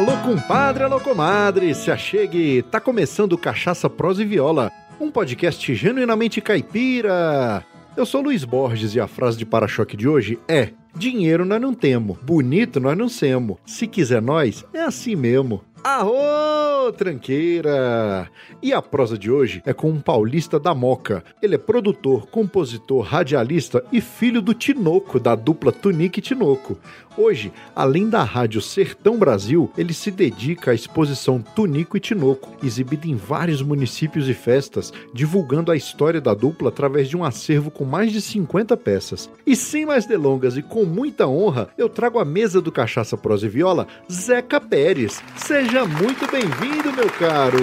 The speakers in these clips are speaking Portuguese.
Alô, compadre, alô, comadre, se achegue, tá começando Cachaça, Prosa e Viola, um podcast genuinamente caipira. Eu sou Luiz Borges e a frase de para-choque de hoje é: Dinheiro nós não temos, bonito nós não semos, se quiser nós, é assim mesmo. Arô, tranqueira! E a prosa de hoje é com um paulista da Moca. Ele é produtor, compositor, radialista e filho do Tinoco, da dupla Tunique e Tinoco. Hoje, além da rádio Sertão Brasil, ele se dedica à exposição Tunico e Tinoco, exibida em vários municípios e festas, divulgando a história da dupla através de um acervo com mais de 50 peças. E sem mais delongas e com muita honra, eu trago à mesa do Cachaça Prosa e Viola, Zeca Pérez. Seja muito bem-vindo, meu caro!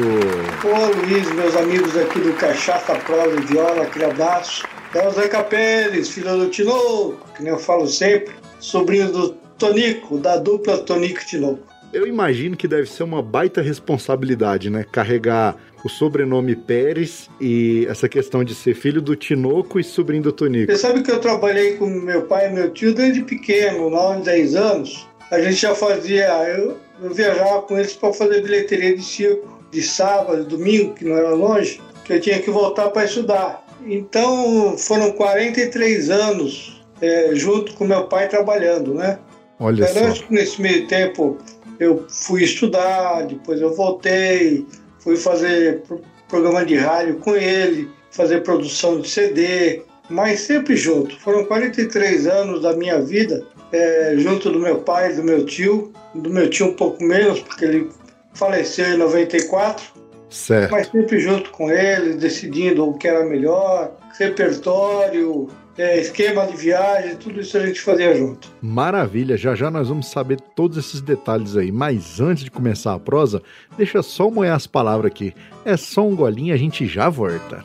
Ô Luiz, meus amigos aqui do Cachaça Prosa e Viola, aquele abraço. É o Zeca Pérez, filho do Tinoco, que nem eu falo sempre, sobrinho do Tonico, da dupla Tonico Tinoco. Eu imagino que deve ser uma baita responsabilidade, né? Carregar o sobrenome Pérez e essa questão de ser filho do Tinoco e sobrinho do Tonico. Você sabe que eu trabalhei com meu pai e meu tio desde pequeno, 9, 10 anos. A gente já fazia, eu, eu viajava com eles para fazer bilheteria de circo, de sábado, domingo, que não era longe, que eu tinha que voltar para estudar. Então foram 43 anos é, junto com meu pai trabalhando, né? Olha só. nesse meio tempo eu fui estudar, depois eu voltei, fui fazer pro- programa de rádio com ele, fazer produção de CD, mas sempre junto. Foram 43 anos da minha vida é, junto do meu pai, do meu tio, do meu tio um pouco menos, porque ele faleceu em 94, Certo. mas sempre junto com ele, decidindo o que era melhor, repertório, é, esquema de viagem, tudo isso a gente fazia junto. Maravilha, já já nós vamos saber todos esses detalhes aí. Mas antes de começar a prosa, deixa só moer as palavras aqui. É só um golinho, a gente já volta.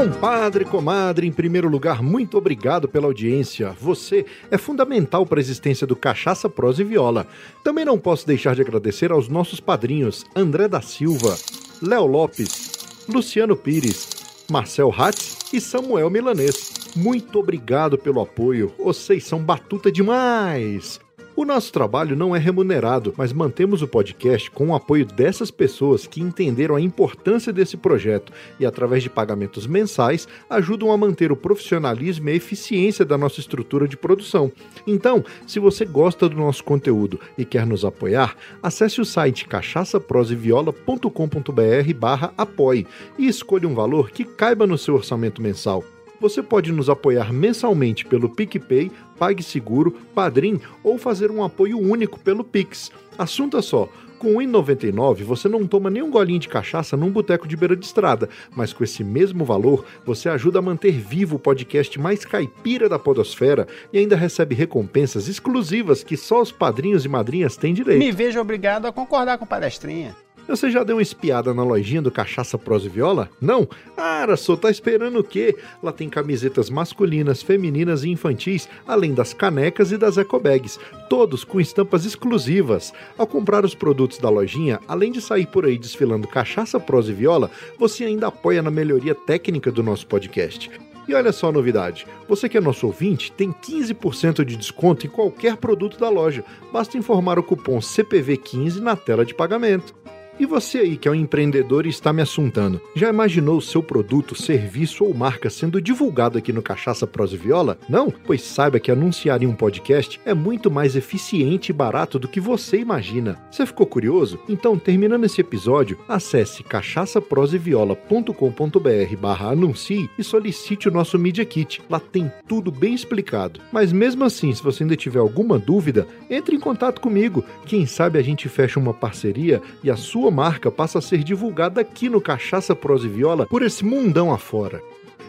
Compadre, comadre, em primeiro lugar, muito obrigado pela audiência. Você é fundamental para a existência do Cachaça, Prosa e Viola. Também não posso deixar de agradecer aos nossos padrinhos André da Silva, Léo Lopes, Luciano Pires, Marcel Hatz e Samuel Milanês. Muito obrigado pelo apoio. Vocês são batuta demais! O nosso trabalho não é remunerado, mas mantemos o podcast com o apoio dessas pessoas que entenderam a importância desse projeto e, através de pagamentos mensais, ajudam a manter o profissionalismo e a eficiência da nossa estrutura de produção. Então, se você gosta do nosso conteúdo e quer nos apoiar, acesse o site cachaçaproseviola.com.br barra apoie e escolha um valor que caiba no seu orçamento mensal. Você pode nos apoiar mensalmente pelo PicPay, PagSeguro, Padrim ou fazer um apoio único pelo Pix. Assunto é só. Com R$ 1,99 você não toma nem um golinho de cachaça num boteco de beira de estrada, mas com esse mesmo valor você ajuda a manter vivo o podcast mais caipira da podosfera e ainda recebe recompensas exclusivas que só os padrinhos e madrinhas têm direito. Me vejo obrigado a concordar com palestrinha. Você já deu uma espiada na lojinha do Cachaça Prosa e Viola? Não? Ah, só tá esperando o quê? Lá tem camisetas masculinas, femininas e infantis, além das canecas e das ecobags, todos com estampas exclusivas. Ao comprar os produtos da lojinha, além de sair por aí desfilando Cachaça Prosa e Viola, você ainda apoia na melhoria técnica do nosso podcast. E olha só a novidade: você que é nosso ouvinte tem 15% de desconto em qualquer produto da loja. Basta informar o cupom CPV15 na tela de pagamento. E você aí que é um empreendedor e está me assuntando, já imaginou o seu produto, serviço ou marca sendo divulgado aqui no Cachaça Prosa Viola? Não? Pois saiba que anunciar em um podcast é muito mais eficiente e barato do que você imagina. Você ficou curioso? Então, terminando esse episódio, acesse cachaçaproseviola.com.br barra anuncie e solicite o nosso Media Kit. Lá tem tudo bem explicado. Mas mesmo assim, se você ainda tiver alguma dúvida, entre em contato comigo. Quem sabe a gente fecha uma parceria e a sua marca passa a ser divulgada aqui no Cachaça Prosa e Viola por esse mundão afora.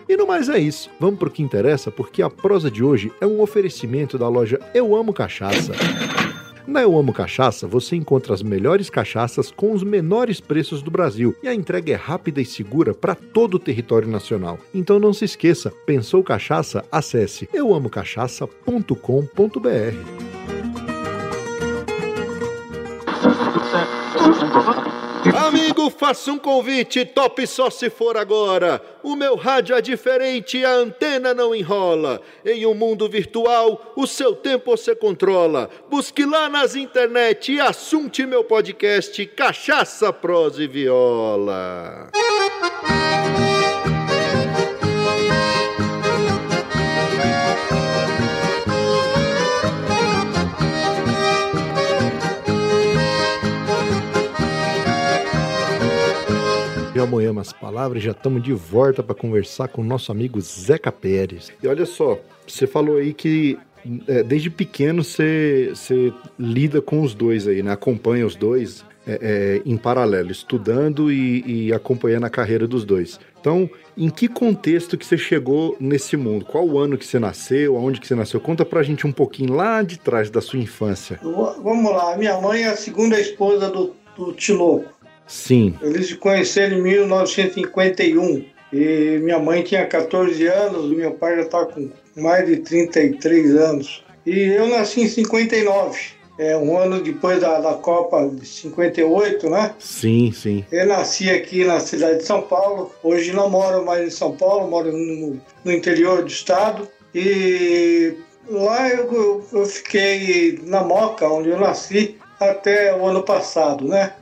E no mais é isso. Vamos pro que interessa, porque a prosa de hoje é um oferecimento da loja Eu Amo Cachaça. Na Eu Amo Cachaça, você encontra as melhores cachaças com os menores preços do Brasil e a entrega é rápida e segura para todo o território nacional. Então não se esqueça, pensou cachaça? Acesse euamocachaça.com.br. Amigo faço um convite, top só se for agora. O meu rádio é diferente a antena não enrola. Em um mundo virtual, o seu tempo você controla. Busque lá nas internet e assunte meu podcast Cachaça, Prosa e Viola. Já moemos as palavras, já estamos de volta para conversar com o nosso amigo Zeca Pérez. E olha só, você falou aí que é, desde pequeno você, você lida com os dois aí, né? Acompanha os dois é, é, em paralelo, estudando e, e, acompanhando a carreira dos dois. Então, em que contexto que você chegou nesse mundo? Qual o ano que você nasceu? Aonde que você nasceu? Conta pra gente um pouquinho lá de trás da sua infância. Vamos lá, minha mãe é a segunda esposa do, do Tiloco. Sim. Eles se conheceram em 1951. E minha mãe tinha 14 anos, meu pai já está com mais de 33 anos. E eu nasci em 59. É um ano depois da, da Copa de 58, né? Sim, sim. Eu nasci aqui na cidade de São Paulo. Hoje não moro mais em São Paulo, moro no, no interior do estado. E lá eu, eu fiquei na Moca, onde eu nasci, até o ano passado, né?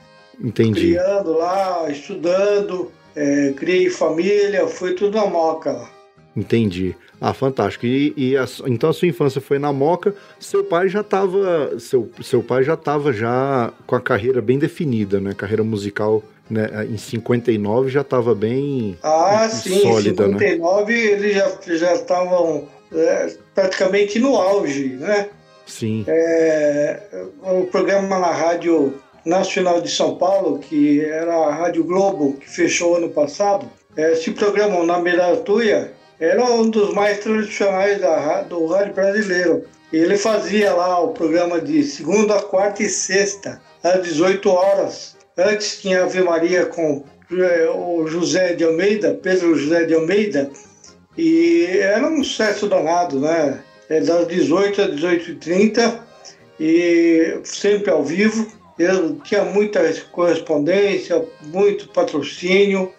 Entendi. Criando lá, estudando, é, criei família, foi tudo na Moca lá. Entendi. Ah, fantástico. E, e a, então a sua infância foi na Moca. Seu pai já estava, seu, seu pai já estava já com a carreira bem definida, né? Carreira musical, né? Em 59 já estava bem ah, sim, sólida, em 59 né? eles já já estavam é, praticamente no auge, né? Sim. É, o programa na rádio Nacional de São Paulo, que era a Rádio Globo, que fechou ano passado, esse programa, Na Beira Tuia, era um dos mais tradicionais da, do rádio brasileiro. Ele fazia lá o programa de segunda, quarta e sexta, às 18 horas. Antes tinha Ave Maria com é, o José de Almeida, Pedro José de Almeida, e era um sucesso danado, né? É das 18 às 18h30 e sempre ao vivo. Eu tinha muita correspondência, muito patrocínio.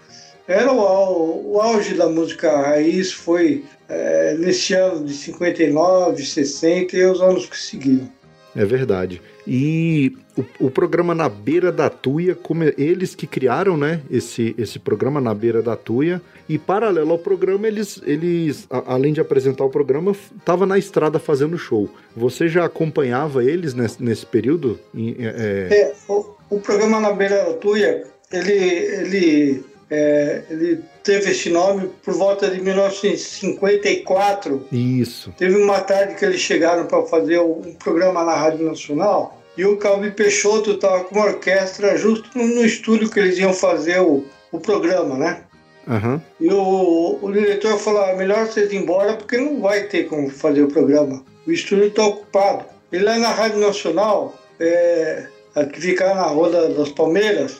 Era o, o auge da música raiz, foi é, nesse ano de 59, 60 e os anos que seguiram. É verdade. E o, o, programa Na Beira da Tuia, como eles que criaram, né, esse, esse programa Na Beira da Tuia, e paralelo ao programa, eles, eles a, além de apresentar o programa, estava na estrada fazendo show. Você já acompanhava eles nesse, nesse período? É... É, o, o, programa Na Beira da Tuia, ele, ele, é, ele teve esse nome por volta de 1954. Isso. Teve uma tarde que eles chegaram para fazer um programa na Rádio Nacional e o Calbi Peixoto estava com uma orquestra justo no estúdio que eles iam fazer o, o programa, né? Uhum. E o, o diretor falou: ah, melhor vocês ir embora porque não vai ter como fazer o programa. O estúdio está ocupado. E lá na Rádio Nacional, é, que fica na Rua das Palmeiras,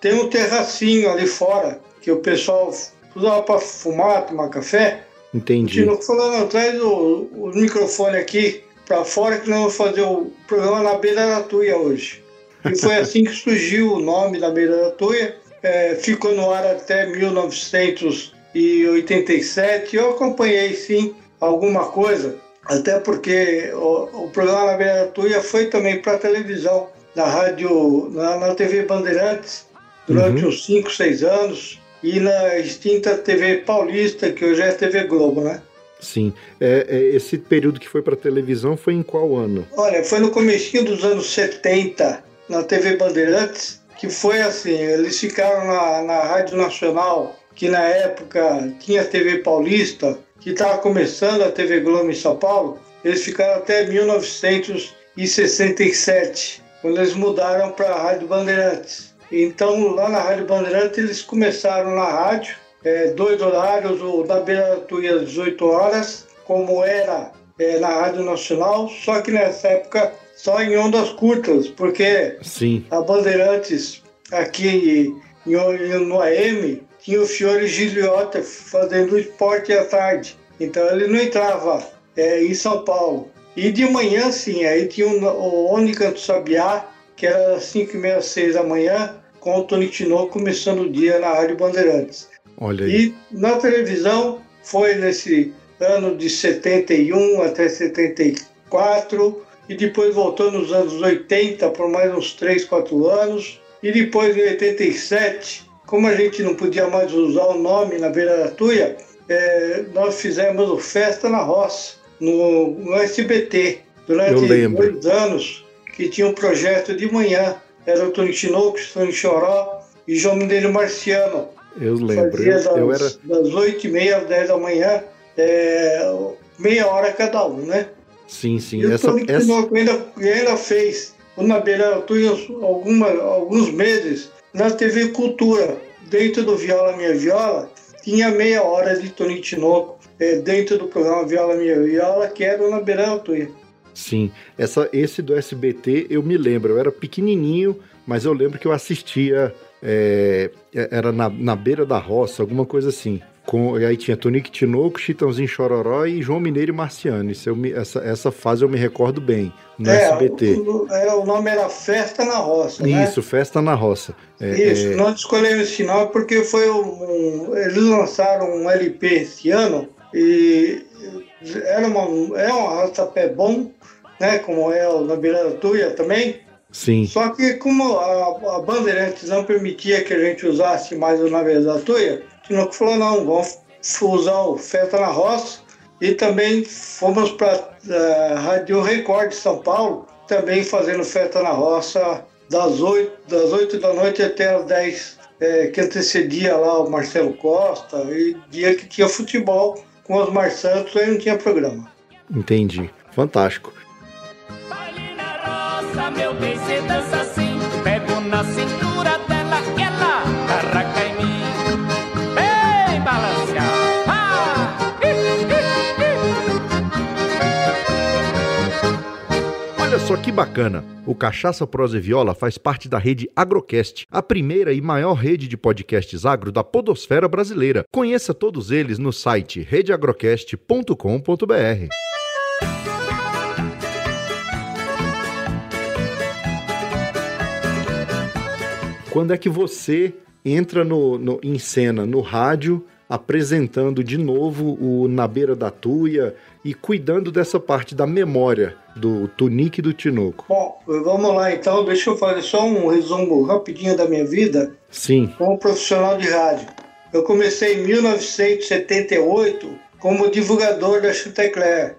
tem um terracinho ali fora que o pessoal usava para fumar, tomar café. Entendi. O falou: não, traz o, o microfone aqui para fora que nós vamos fazer o programa na beira da tuia hoje. E foi assim que surgiu o nome da beira da tuia. É, ficou no ar até 1987. Eu acompanhei sim alguma coisa, até porque o, o programa na beira da tuia foi também para televisão, na rádio, na, na TV Bandeirantes, durante uhum. uns 5, 6 anos, e na extinta TV Paulista, que hoje é TV Globo, né? Sim. É, é, esse período que foi para televisão foi em qual ano? Olha, foi no começo dos anos 70, na TV Bandeirantes, que foi assim, eles ficaram na, na Rádio Nacional, que na época tinha a TV Paulista, que estava começando a TV Globo em São Paulo, eles ficaram até 1967, quando eles mudaram para a Rádio Bandeirantes. Então, lá na Rádio Bandeirantes, eles começaram na rádio, é, dois horários, o da Beira Tuia às 18 horas, como era é, na Rádio Nacional, só que nessa época só em ondas curtas, porque Sim. a Bandeirantes aqui em, no AM tinha o Fiore Gigliotta fazendo esporte à tarde, então ele não entrava é, em São Paulo. E de manhã, sim, aí tinha o, o Ônica do Sabiá, que era às 5 e meia, 6 da manhã, com o Tony Tinoco começando o dia na Rádio Bandeirantes. Olha aí. E na televisão foi nesse ano de 71 até 74 e depois voltou nos anos 80 por mais uns 3, 4 anos e depois em 87, como a gente não podia mais usar o nome na Beira da Tuia, é, nós fizemos o Festa na Roça no, no SBT durante dois anos que tinha um projeto de manhã era o Tony Tinoco, Tony Choró e João Mineiro Marciano. Eu lembro. Fazia eu, das, eu era... das 8 e meia às 10 da manhã, é, meia hora cada um, né? Sim, sim. E essa, o Tony essa... Ainda, ainda fez, na Beira alguma, alguns meses, na TV Cultura, dentro do Viola Minha Viola, tinha meia hora de Tony Tinoco é, dentro do programa Viola Minha Viola, que era na Beira Tuia. Sim, essa, esse do SBT eu me lembro, eu era pequenininho, mas eu lembro que eu assistia, é, era na, na beira da roça, alguma coisa assim. Com, e aí tinha Tonique Tinoco, Chitãozinho Chororó e João Mineiro e Marciano. Isso eu essa, essa fase eu me recordo bem, no é, SBT. O, era, o nome era Festa na Roça, Isso, né? Festa na Roça. É, Isso, nós escolhemos esse nome porque foi um, eles lançaram um LP esse ano e era uma, é um arrastapé bom, né? Como é o na Beira da Tuia também. Sim. Só que como a, a Bandeirantes não permitia que a gente usasse mais o Na Beira da Tuia, Tinoco falou, não, vamos usar o Festa na Roça. E também fomos para a Rádio Record de São Paulo, também fazendo Festa na Roça das 8, das 8 da noite até as 10, é, que antecedia lá o Marcelo Costa, e dia que tinha futebol com os Mar Santos, aí não tinha programa. Entendi. Fantástico. Roça, meu bem, cê dança assim. Pego na cintura dela, ela arranca em mim. Bem balanceado. Ah! Olha só que bacana! O Cachaça Prosa e Viola faz parte da rede Agrocast, a primeira e maior rede de podcasts agro da podosfera brasileira. Conheça todos eles no site redeagrocast.com.br. Quando é que você entra no, no, em cena no rádio, apresentando de novo o Na Beira da Tuia e cuidando dessa parte da memória do Tunique e do Tinoco? Bom, vamos lá então, deixa eu fazer só um resumo rapidinho da minha vida Sim, como profissional de rádio. Eu comecei em 1978 como divulgador da Chantecler.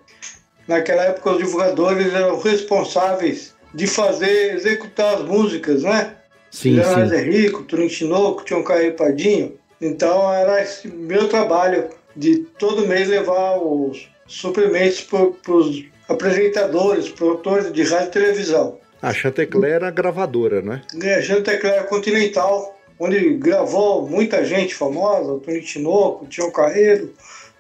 Naquela época os divulgadores eram responsáveis de fazer, executar as músicas, né? Sim, Leonardo sim. Henrico, Turim Tinoco, Tião Caio Pardinho. Então era esse meu trabalho de todo mês levar os suplementos para os apresentadores, produtores de rádio e televisão. A Chantecler era gravadora, né? A Chantecler Continental, onde gravou muita gente famosa, Tony Tinoco, Tião Carreiro,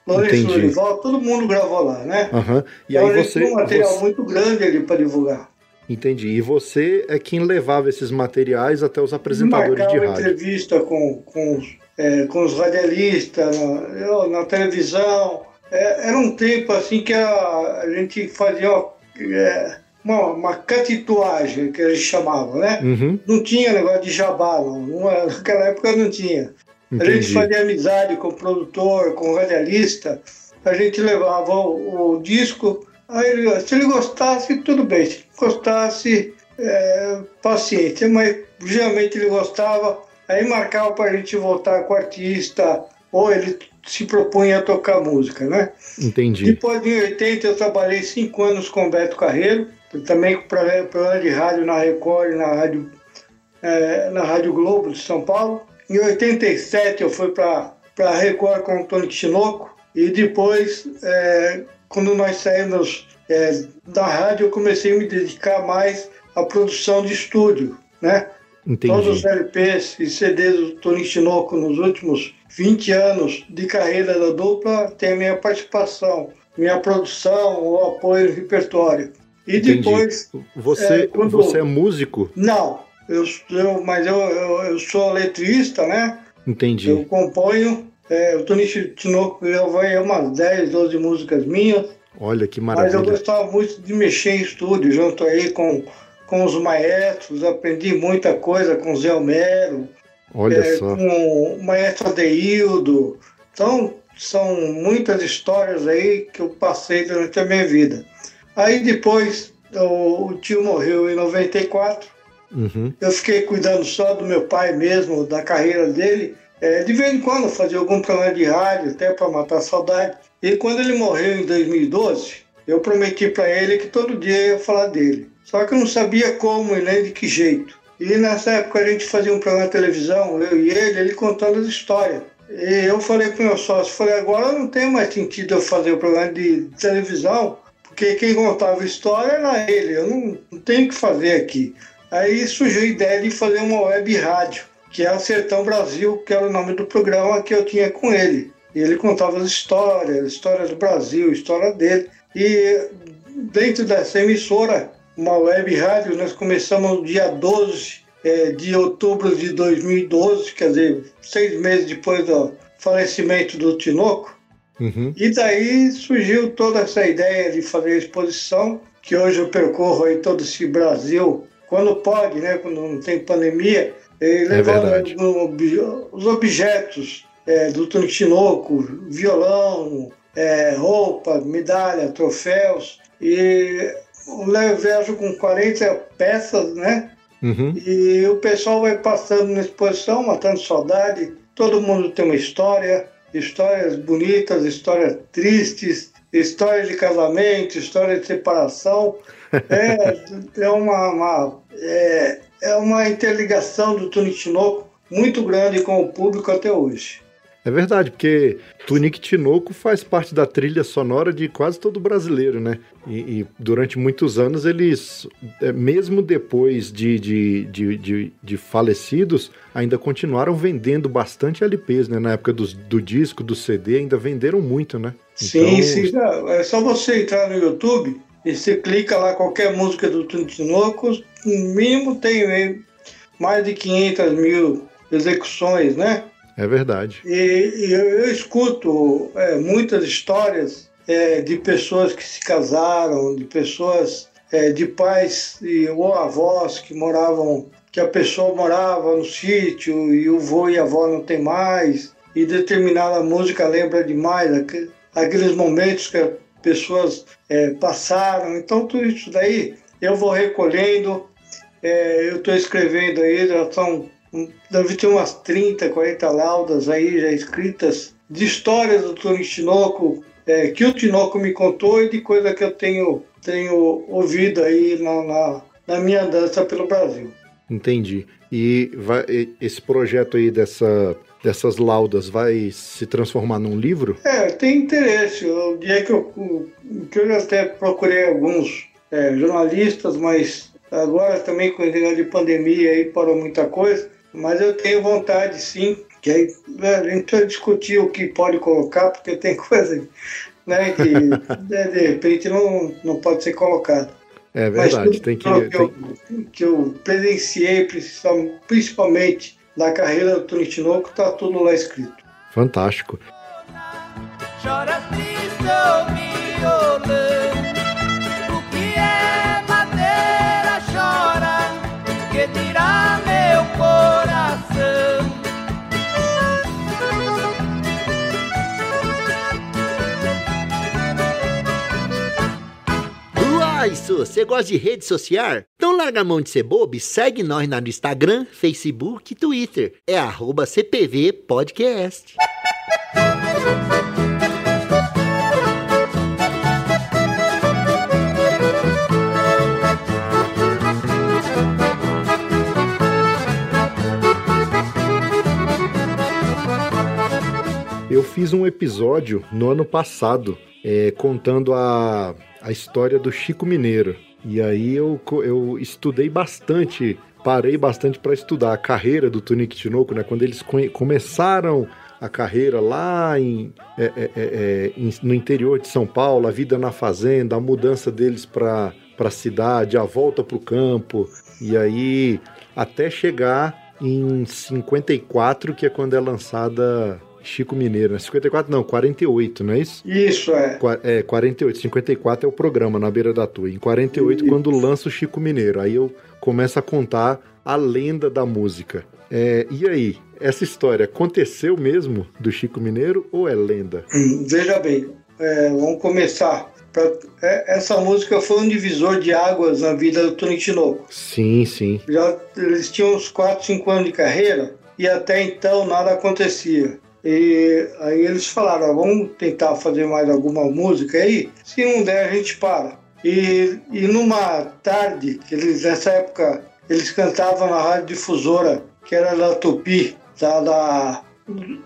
Lourenço Entendi. Lorival, todo mundo gravou lá, né? Aham. E então aí você, tinha um material você- muito grande ali para divulgar. Entendi. E você é quem levava esses materiais até os apresentadores de rádio. entrevista com, com, os, é, com os radialistas na, na televisão. É, era um tempo assim que a, a gente fazia uma, é, uma, uma catituagem, que a gente chamava, né? Uhum, Não tinha negócio de jabá, não. não naquela época não tinha. A gente entendi. fazia amizade com o produtor, com o radialista. A gente levava o, o disco, aí se ele gostasse, tudo bem. Gostasse, é, paciência. Mas geralmente ele gostava, aí marcava para a gente voltar com o artista, ou ele se propunha a tocar música, né? Entendi. Depois, em 80, eu trabalhei cinco anos com o Beto Carreiro, também com programa programa de rádio na Record, na Rádio, eh, na rádio Globo de São Paulo. Em 87, eu fui para a Record com o Tony Tinoco. E depois, eh, quando nós saímos eh, da rádio, eu comecei a me dedicar mais à produção de estúdio, né? Todos os Entendi. LPs e CDs do Tony Tinoco nos últimos 20 anos de carreira da dupla tem a minha participação, minha produção, o apoio no repertório. E Entendi. depois, Você, é, quando- você é músico? não, eu, eu, mas eu, eu, eu sou letrista, né? Entendi. Eu componho, é, o Tony Tinoco gravou aí umas 10, 12 músicas minhas, Olha que mas eu maravilha. gostava muito de mexer em estúdio, junto aí com, com os maestros, aprendi muita coisa com o Zé Homero, Olha é, só. com o maestro Adeildo. Então, são muitas histórias aí que eu passei durante a minha vida. Aí depois, o, o tio morreu em 94, Uhum. eu fiquei cuidando só do meu pai mesmo, da carreira dele. É, de vez em quando eu fazia algum programa de rádio, até para matar a saudade. E quando ele morreu em 2012, eu prometi para ele que todo dia eu ia falar dele. Só que eu não sabia como e nem de que jeito. E nessa época a gente fazia um programa de televisão, eu e ele, ele contando as histórias. E eu falei para o meu sócio, falei, agora não tem mais sentido eu fazer o programa de televisão, porque quem contava a história era ele, eu não, não tenho o que fazer aqui. Aí surgiu a ideia de fazer uma web rádio, que é o Sertão Brasil, que era o nome do programa que eu tinha com ele. E ele contava as histórias, histórias do Brasil, história dele. E dentro dessa emissora, uma web rádio, nós começamos no dia 12 eh, de outubro de 2012, quer dizer, seis meses depois do falecimento do Tinoco. Uhum. E daí surgiu toda essa ideia de fazer a exposição, que hoje eu percorro aí todo esse Brasil, quando pode, né, quando não tem pandemia, e levando ob- os objetos é, do Tinoco, violão, é, roupa, medalha, troféus, e eu viajo com 40 peças, né, Uhum. e o pessoal vai passando na exposição, matando saudade. Todo mundo tem uma história, histórias bonitas, histórias tristes, histórias de casamento, história de separação. É, é uma, uma- é, é uma interligação do Tony Tinoco muito grande com o público até hoje. É verdade, porque Tunique Tinoco faz parte da trilha sonora de quase todo brasileiro, né? E, e durante muitos anos eles, é, mesmo depois de, de, de, de, de falecidos, ainda continuaram vendendo bastante LPs, né? Na época dos, do disco, do CD, ainda venderam muito, né? Sim, sim. É só você entrar no YouTube e você clica lá qualquer música do Tony Tinoco, no mínimo tem mais de 500 mil execuções, né? É verdade. E, e eu, eu escuto é, muitas histórias é, de pessoas que se casaram, de pessoas, é, de pais e, ou avós que moravam, que a pessoa morava no sítio e o vô e a avó não tem mais, e determinada música lembra demais aque- aqueles momentos que as pessoas é, passaram. Então, tudo isso daí eu vou recolhendo, é, eu estou escrevendo aí, já são deve ter umas 30, 40 laudas aí já escritas de histórias do Tony Tinoco, é, que o Tinoco me contou e de coisa que eu tenho, tenho ouvido aí na, na, na minha andança pelo Brasil. Entendi. E vai- esse projeto aí dessa, dessas laudas vai se transformar num livro? É, tem interesse. O dia que eu, que eu até procurei alguns é, jornalistas, mas agora também com o negócio de pandemia aí parou muita coisa. Mas eu tenho vontade sim, que aí a gente precisa discutir o que pode colocar, porque tem coisa né, que né, de repente não, não pode ser colocado. É verdade. Tem que, que, tem- eu, que eu presenciei, principal- principalmente na carreira do Tony Tinoco, está tudo lá escrito. Fantástico. Chora triste o violão Uai, Su, você gosta de rede social? Então larga a mão de ser bobo e segue nós no Instagram, Facebook e Twitter. É arroba CPV Podcast. Eu fiz um episódio no ano passado é, contando a, a história do Chico Mineiro. E aí eu, eu estudei bastante, parei bastante para estudar a carreira do Tunique Tinoco, né? Quando eles começaram a carreira lá em, é, é, é, é, no interior de São Paulo, a vida na fazenda, a mudança deles para a cidade, a volta para o campo. E aí até chegar em 54, que é quando é lançada Chico Mineiro, né? 54 não, 48, não é isso? Isso, é. Qua- É, 48. 54 é o programa na beira da tua. Em 48, quando lança o Chico Mineiro. Aí eu começo a contar a lenda da música. É, e aí, essa história aconteceu mesmo do Chico Mineiro ou é lenda? Hum, Veja bem, é, vamos começar. Pra- é, essa música foi um divisor de águas na vida do Tony Tinoco. Sim, sim. Já, eles tinham uns 4, 5 anos de carreira e até então nada acontecia. E aí eles falaram, "Ah, vamos tentar fazer mais alguma música aí, se não der a gente para. E, e numa tarde, eles nessa época eles cantavam na rádio difusora, que era da Tupi, da, da,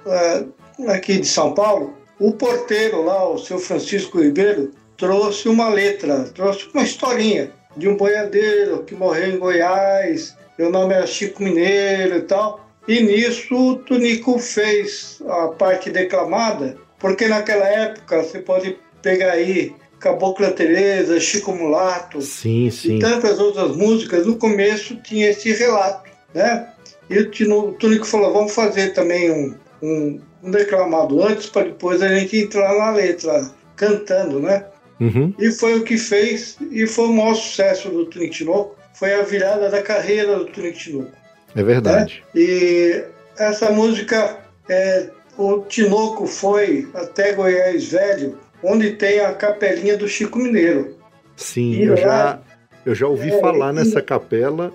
eh, aqui de São Paulo, o porteiro lá, o seu Francisco Ribeiro, trouxe uma letra, trouxe uma historinha de um boiadeiro que morreu em Goiás, meu nome era Chico Mineiro e tal. E nisso o Tunico fez a parte declamada, porque naquela época você pode pegar aí Cabocla Teresa, Chico Mulato, Sim, e sim. tantas outras músicas, no começo tinha esse relato, né? E o Tunico falou, vamos fazer também um, um, um declamado antes, para depois a gente entrar na letra, cantando, né? Uhum. E foi o que fez, e foi o maior sucesso do Tunico Tinoco, foi a virada da carreira do Tunico Tinoco. É verdade. E essa música, é, o Tinoco foi até Goiás Velho, onde tem a capelinha do Chico Mineiro. Sim, E eu lá- já, eu já ouvi É, falar e- nessa capela.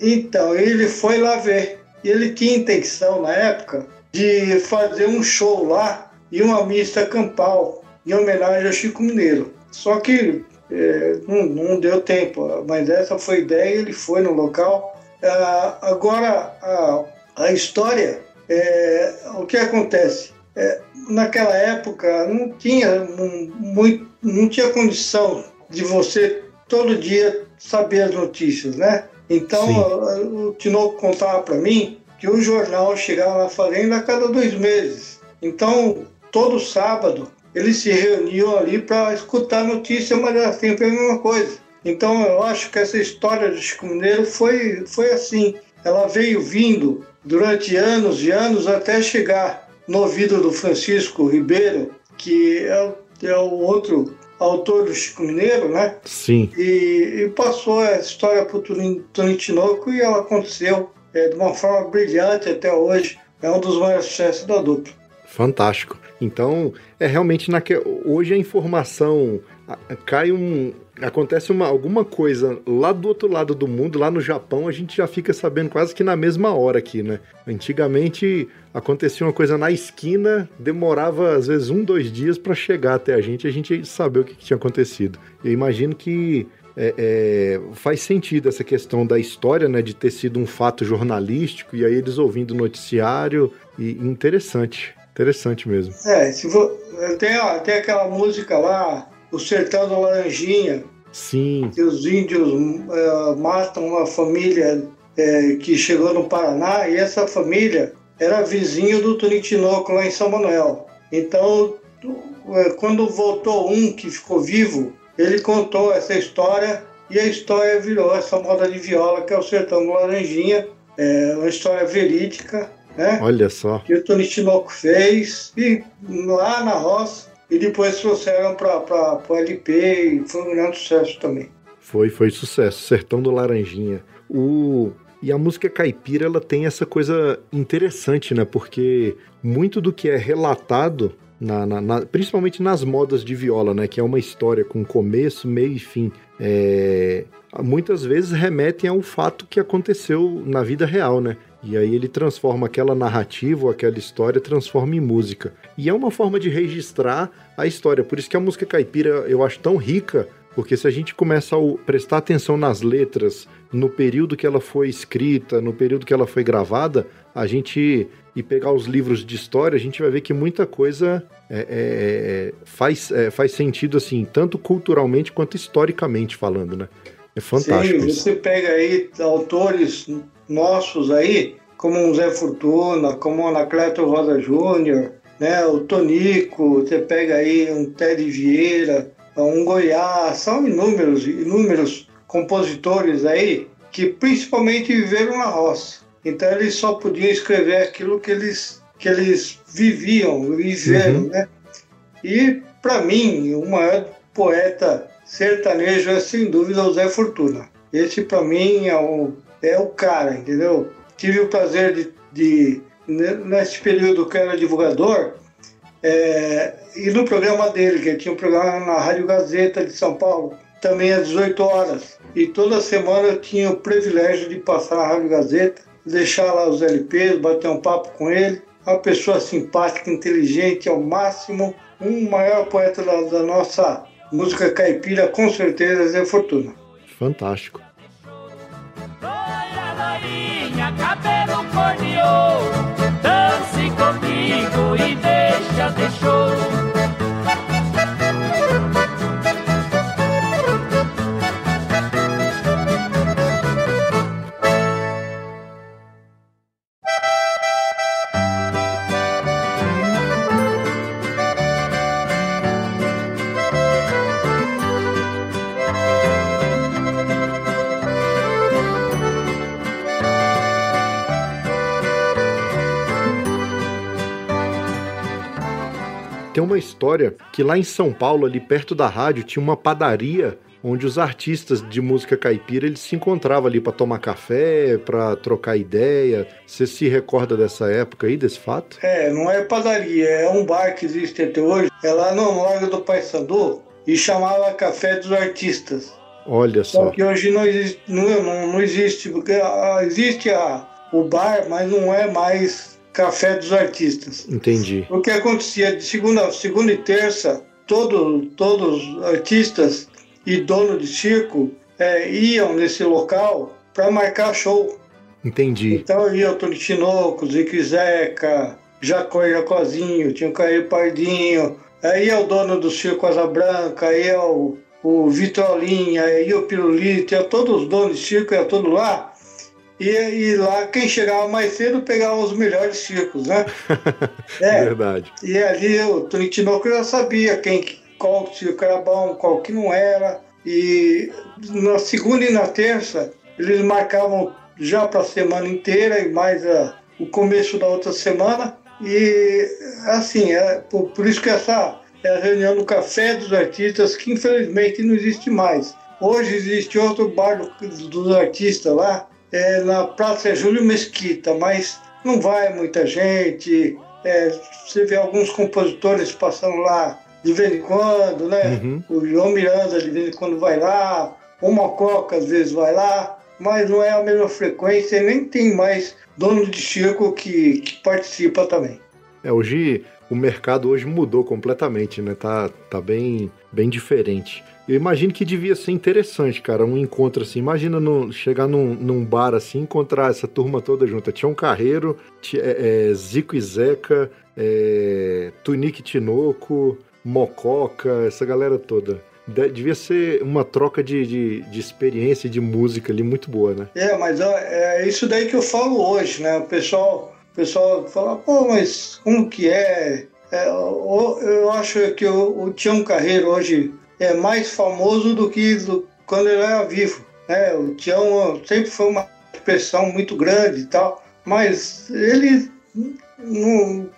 Então, ele foi lá ver. E ele tinha intenção, na época, de fazer um show lá e uma missa campal, em homenagem ao Chico Mineiro. Só que é, não, não deu tempo, mas essa foi a ideia, ele foi no local. Ah, agora, a, a história, é, o que acontece? É, naquela época não tinha muito, não tinha condição de você todo dia saber as notícias, né? Então Sim. o Tinoco contava para mim que o jornal chegava na fazenda a cada dois meses. Então todo sábado eles se reuniam ali para escutar a notícia, mas era sempre a mesma coisa. Então eu acho que essa história do Chico Mineiro foi, foi assim. Ela veio vindo durante anos e anos até chegar no ouvido do Francisco Ribeiro, que é, o- é o outro autor do Chico Mineiro, né? Sim. E, e passou a história para o Tony Tinoco e ela aconteceu é, de uma forma brilhante até hoje. É um dos maiores sucessos da dupla. Fantástico. Então, é realmente naque... hoje a informação cai um acontece uma, alguma coisa lá do outro lado do mundo, lá no Japão, a gente já fica sabendo quase que na mesma hora aqui, né? Antigamente acontecia uma coisa na esquina, demorava às vezes um, dois dias para chegar até a gente, a gente saber o que, que tinha acontecido. Eu imagino que é, é, faz sentido essa questão da história, né, de ter sido um fato jornalístico e aí eles ouvindo o noticiário e interessante. Interessante mesmo. É, se vo- tem, ó, tem aquela música lá, O Sertão da Laranjinha, Sim, que os índios é, matam uma família é, que chegou no Paraná e essa família era vizinho do Tony Tinoco lá em São Manuel. Então, é, quando voltou um que ficou vivo, ele contou essa história e a história virou essa moda de viola que é o Sertão da Laranjinha. É uma história verídica, né? olha só. que o Tony Tinoco fez e lá na roça e depois trouxeram para o LP e foi um grande sucesso também. Foi, foi sucesso. Sertão do Laranjinha. O... E a música caipira, ela tem essa coisa interessante, né? Porque muito do que é relatado, na, na- na- principalmente nas modas de viola, né? Que é uma história com começo, meio e fim. é, Muitas vezes remetem a um fato que aconteceu na vida real, né? E aí ele transforma aquela narrativa ou aquela história, transforma em música. E é uma forma de registrar a história. Por isso que a música caipira eu acho tão rica, porque se a gente começa a prestar atenção nas letras, no período que ela foi escrita, no período que ela foi gravada, a gente e pegar os livros de história, a gente vai ver que muita coisa é, é, é, faz, é, faz sentido assim, tanto culturalmente quanto historicamente falando, né? É fantástico Sim, você pega aí autores nossos aí, como o Zé Fortuna, como o Anacleto Rosa Júnior, né, o Tonico, você pega aí um Ted Vieira, um Goiás, são inúmeros, inúmeros compositores aí que principalmente viveram na roça. Então eles só podiam escrever aquilo que eles que eles viviam, viveram, Uhum. né? E, para mim, o maior poeta sertanejo é, sem dúvida, o Zé Fortuna. Esse, para mim, é o, é o cara, entendeu? Tive o prazer de, de ne- nesse período que eu era divulgador, é, ir no programa dele, que tinha um programa na Rádio Gazeta de São Paulo, também às 18 horas. E toda semana eu tinha o privilégio de passar na Rádio Gazeta, deixar lá os LPs, bater um papo com ele. Uma pessoa simpática, inteligente ao máximo, um maior poeta da, da nossa música caipira, com certeza, Zé Fortuna. Fantástico. Loira, loirinha, cabelo cor de ouro Dance comigo e deixa de choro Tem uma história que lá em São Paulo, ali perto da rádio, tinha uma padaria onde os artistas de música caipira eles se encontravam ali para tomar café, para trocar ideia. Você se recorda dessa época aí, desse fato? É, não é padaria, é um bar que existe até hoje. É lá no Largo do Paissandu e chamava Café dos Artistas. Olha Só só. que hoje não existe, não, não, não existe, porque ah, existe a, o bar, mas não é mais Café dos Artistas. Entendi. O que acontecia de segunda, segunda e terça, todo, todos os artistas e dono de circo é, iam nesse local para marcar show. Entendi. Então ia o Tony Tinoco, Zico Zeca, Jacó e Jacozinho, tinha o Caio Pardinho, aí é o dono do Circo Asa Branca, aí é o, o Vitrolinha, aí é o Pirulito, ia todos os donos de circo, ia todo lá. E, e lá quem chegava mais cedo pegava os melhores circos, né? É, Verdade. e ali o Tony Tinoco já sabia quem, qual circo era bom, qual que não era. E na segunda e na terça eles marcavam já para a semana inteira e mais a, o começo da outra semana. E assim, é, por, por isso que essa é a reunião do Café dos Artistas, que infelizmente não existe mais. Hoje existe outro bar do- dos artistas lá, é, na Praça Júlio Mesquita, mas não vai muita gente. É, você vê alguns compositores passando lá de vez em quando, né? Uhum. O João Miranda de vez em quando vai lá, o Mococa às vezes vai lá, mas não é a mesma frequência, nem tem mais dono de circo que, que participa também. É, hoje o mercado hoje mudou completamente, né? Tá, tá bem, bem diferente. Eu imagino que devia ser interessante, cara, um encontro assim. Imagina no- chegar num, num bar assim, encontrar essa turma toda junta. Tião Carreiro, Ti- é, é, Zico e Zeca, é, Tunique Tinoco, Mococa, essa galera toda. De- devia ser uma troca de, de, de experiência de música ali muito boa, né? É, mas ó, é isso daí que eu falo hoje, né? O pessoal, o pessoal fala, pô, mas como que é? É, o- eu acho que o, o Tião Carreiro hoje é mais famoso do que do- quando ele era vivo. Né? O Tião sempre foi uma expressão muito grande e tal, mas ele, não-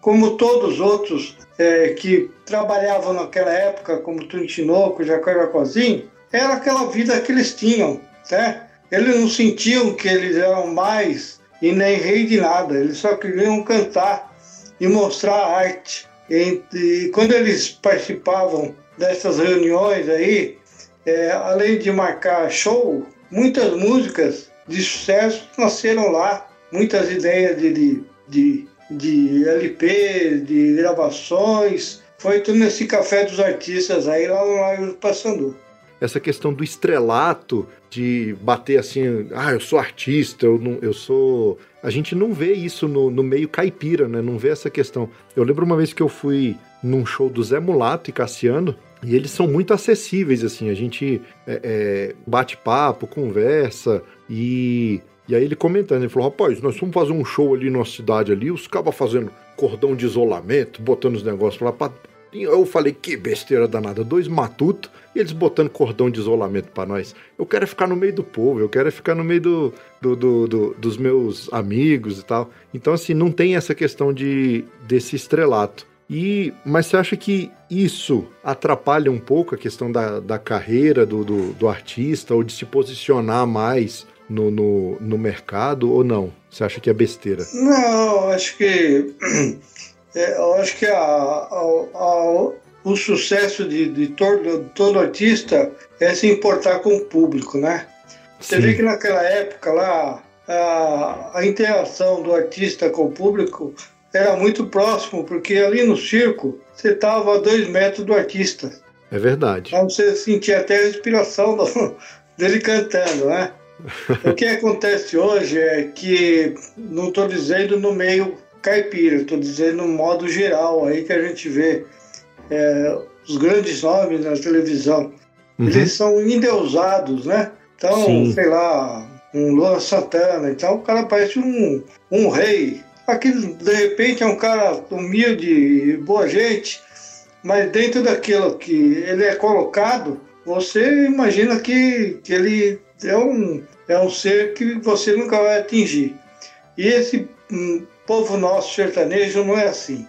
como todos os outros é, que trabalhavam naquela época, como Tony Tinoco, Jacó Jacozinho, era aquela vida que eles tinham, né? Eles não sentiam que eles eram mais e nem rei de nada, eles só queriam cantar e mostrar a arte. E, quando eles participavam dessas reuniões aí, é, além de marcar show, muitas músicas de sucesso nasceram lá, muitas ideias de, de, de, de LP, de gravações, foi tudo nesse café dos artistas aí lá no Lago do Passandu. essa questão do estrelato, de bater assim, ah, eu sou artista, eu, não, eu sou. A gente não vê isso no, no meio caipira, né? Não vê essa questão. Eu lembro uma vez que eu fui num show do Zé Mulato e Cassiano, e eles são muito acessíveis, assim, a gente é, é, bate papo, conversa, e, e aí ele comentando, ele falou, rapaz, nós fomos fazer um show ali na cidade ali, os cabas fazendo cordão de isolamento, botando os negócios lá pra Eu falei, que besteira danada, dois matutos e eles botando cordão de isolamento para nós. Eu quero é ficar no meio do povo, eu quero é ficar no meio do, do, do, do, dos meus amigos e tal. Então, assim, não tem essa questão de desse estrelato. E, mas você acha que isso atrapalha um pouco a questão da, da carreira do, do, do artista ou de se posicionar mais no, no, no mercado ou não? Você acha que é besteira? Não, acho que é, eu acho que a, a, a, o sucesso de, de todo, todo artista é se importar com o público, né? Você vê que naquela época lá a, a interação do artista com o público era muito próximo, porque ali no circo você estava a dois metros do artista. É verdade. Então você sentia até a respiração do, dele cantando, né? o que acontece hoje é que, não estou dizendo no meio caipira, estou dizendo no modo geral, aí que a gente vê é, os grandes nomes na televisão, uhum. eles são endeusados, né? Então, Sim. sei lá, um Luan Santana, então o cara parece um, um rei. Aquilo, de repente, é um cara humilde, boa gente, mas dentro daquilo que ele é colocado, você imagina que, que ele é um, é um ser que você nunca vai atingir. E esse um, povo nosso sertanejo não é assim.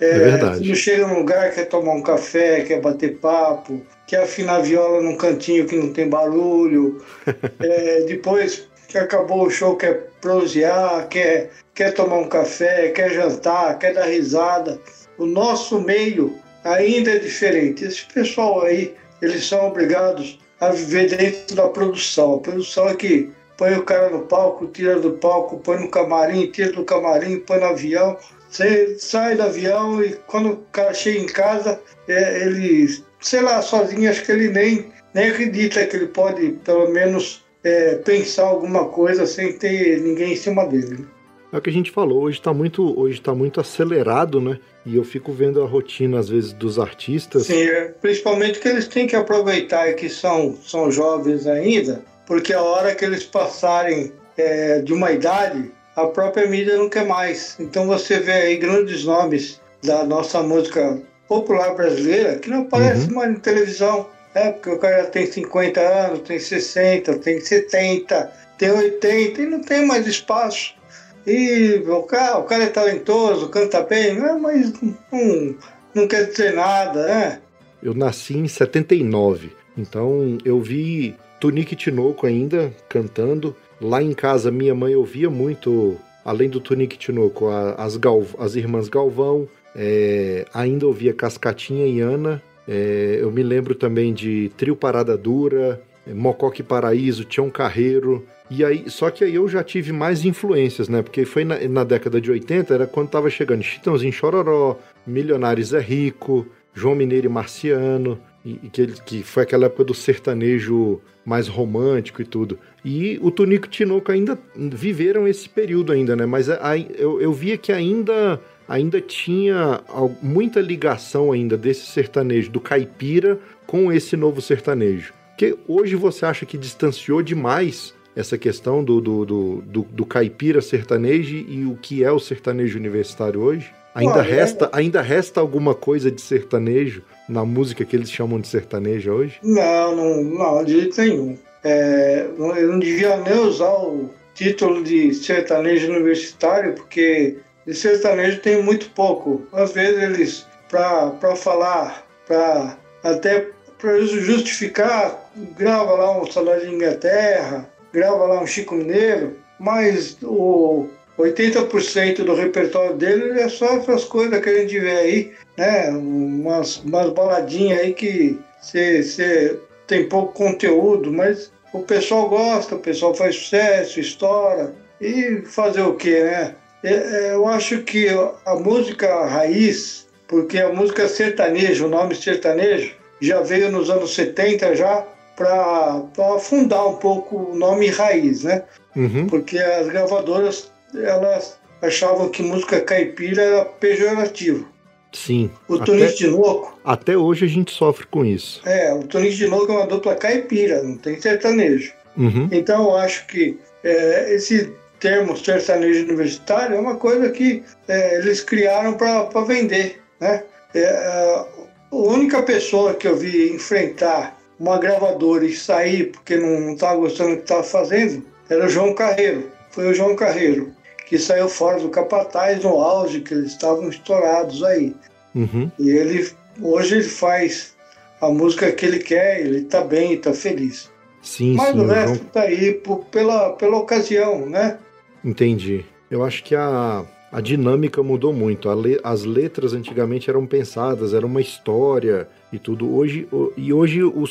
É, é verdade. Não chega num lugar, quer tomar um café, quer bater papo, quer afinar a viola num cantinho que não tem barulho. é, depois que acabou o show, quer prosear, quer, quer tomar um café, quer jantar, quer dar risada. O nosso meio ainda é diferente. Esse pessoal aí, eles são obrigados a viver dentro da produção. A produção é que põe o cara no palco, tira do palco, põe no camarim, tira do camarim, põe no avião. Você sai do avião e quando o cara chega em casa, é, ele, sei lá, sozinho, acho que ele nem, nem acredita que ele pode, pelo menos, é, pensar alguma coisa sem ter ninguém em cima dele. É o que a gente falou, hoje está muito, hoje tá muito acelerado, né? E eu fico vendo a rotina, às vezes, dos artistas. Sim, é, principalmente que eles têm que aproveitar que são, são jovens ainda, porque a hora que eles passarem é, de uma idade, a própria mídia não quer mais. Então você vê aí grandes nomes da nossa música popular brasileira que não aparecem uhum. mais na televisão. É, porque o cara tem 50 anos, tem 60, tem 70, tem 80 e não tem mais espaço. E o cara, o cara é talentoso, canta bem, né? mas não, não quer dizer nada, né? Eu nasci em 79, então eu vi Tunique Tinoco ainda cantando. Lá em casa, minha mãe ouvia muito, além do Tunique Tinoco, as, as irmãs Galvão, é, ainda ouvia Cascatinha e Ana. É, eu me lembro também de Trio Parada Dura, Mocoque Paraíso, Tião Carreiro. E aí, só que aí eu já tive mais influências, né? Porque foi na, na década de 80, era quando tava chegando Chitãozinho Chororó, Milionários é Rico, João Mineiro e Marciano, e, e que, que foi aquela época do sertanejo mais romântico e tudo. E o Tonico e Tinoco ainda viveram esse período ainda, né? Mas a, eu, eu via que ainda ainda tinha muita ligação ainda desse sertanejo do caipira com esse novo sertanejo. Que hoje você acha que distanciou demais essa questão do, do, do, do, do caipira sertanejo e o que é o sertanejo universitário hoje? Ainda, resta, ainda resta alguma coisa de sertanejo na música que eles chamam de sertaneja hoje? Não, não, não de jeito nenhum. É, eu não devia nem usar o título de sertanejo universitário, porque de sertanejo tem muito pouco. Às vezes eles, para falar, para até para justificar, grava lá um salário de Inglaterra, grava lá um Chico Mineiro, mas o 80% do repertório dele é só essas coisas que a gente vê aí, né? Umas, umas baladinhas aí que você tem pouco conteúdo, mas o pessoal gosta, o pessoal faz sucesso, estoura. E fazer o que, né? É, é, eu acho que a música raiz, porque a música sertaneja, o nome sertanejo, já veio nos anos 70 já para afundar um pouco o nome raiz, né? Uhum. Porque as gravadoras elas achavam que música caipira era pejorativo. Sim. O Toninho de Louco. Até hoje a gente sofre com isso. É, o Toninho de Louco é uma dupla caipira, não tem sertanejo. Uhum. Então eu acho que é, esse termo sertanejo universitário é uma coisa que é, eles criaram para vender, né? É, a única pessoa que eu vi enfrentar uma gravadora e sair porque não estava gostando do que estava fazendo era o João Carreiro. Foi o João Carreiro que saiu fora do Capataz no auge, que eles estavam estourados aí. Uhum. E ele hoje ele faz a música que ele quer, ele está bem, está feliz. Sim, Mas sim. o resto João- tá aí por- pela, pela ocasião, né? Entendi. Eu acho que a, a dinâmica mudou muito. A le- as letras antigamente eram pensadas, era uma história e tudo. Hoje, o- e hoje o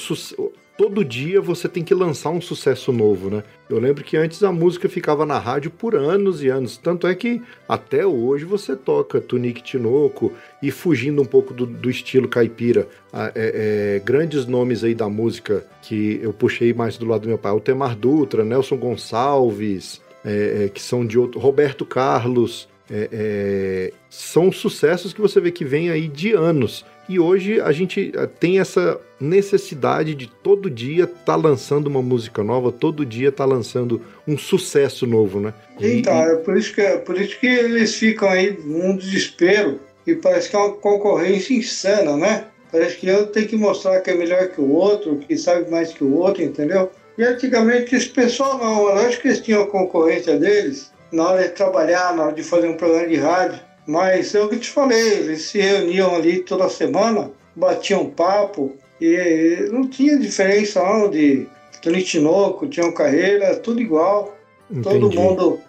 todo dia você tem que lançar um sucesso novo, né? Eu lembro que antes a música ficava na rádio por anos e anos. Tanto é que até hoje você toca Tunique Tinoco e fugindo um pouco do, do estilo caipira. é- é, grandes nomes aí da música que eu puxei mais do lado do meu pai. Altemar Dutra, Nelson Gonçalves, é, é, que são de outro. Roberto Carlos. é, é, são sucessos que você vê que vem aí de anos. E hoje a gente eh, tem essa necessidade de todo dia estar lançando uma música nova, todo dia estar lançando um sucesso novo, né? E- Então, é por isso, que, é por isso que eles ficam aí num desespero e parece que é uma concorrência insana, né? Parece que eu tenho que mostrar que é melhor que o outro, que sabe mais que o outro, entendeu? E antigamente esse pessoal não, eu acho que eles tinham a concorrência deles na hora de trabalhar, na hora de fazer um programa de rádio. Mas é o que eu te falei, eles se reuniam ali toda semana, batiam papo, e não tinha diferença não de Tony Tinoco, Tião Carreira, tudo igual. Todo Entendi. mundo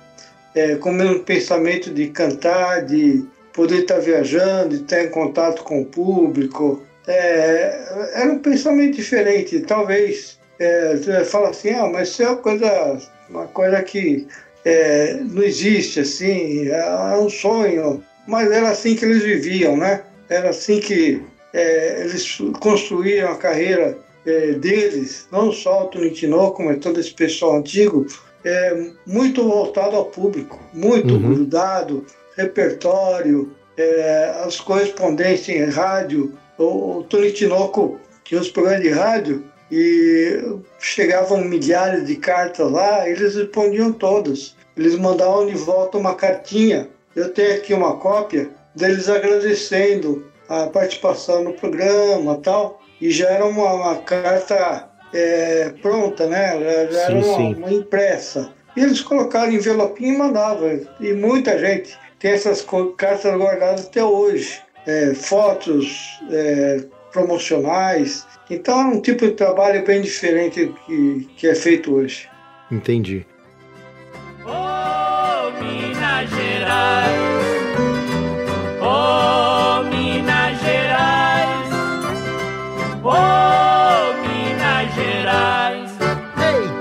é, com o mesmo pensamento de cantar, de poder estar viajando, de estar em contato com o público. É, era um pensamento diferente. Talvez é, você fala assim, ah, mas isso é uma coisa, uma coisa que é, não existe, assim, é um sonho. Mas era assim que eles viviam, né? Era assim que é, eles construíam a carreira é, deles, não só o Tony Tinoco, mas todo esse pessoal antigo, é, muito voltado ao público, muito Uhum. grudado, repertório, é, as correspondências em rádio. O, o Tony Tinoco tinha os programas de rádio e chegavam milhares de cartas lá, eles respondiam todas. Eles mandavam de volta uma cartinha. Eu tenho aqui uma cópia deles agradecendo a participação no programa tal. E já era uma, uma carta é, pronta, né? Já, já era Sim, uma, sim. uma impressa. E eles colocaram em envelopinho e mandavam. E muita gente tem essas cartas guardadas até hoje. É, fotos é, promocionais. Então é um tipo de trabalho bem diferente que, que é feito hoje. Entendi.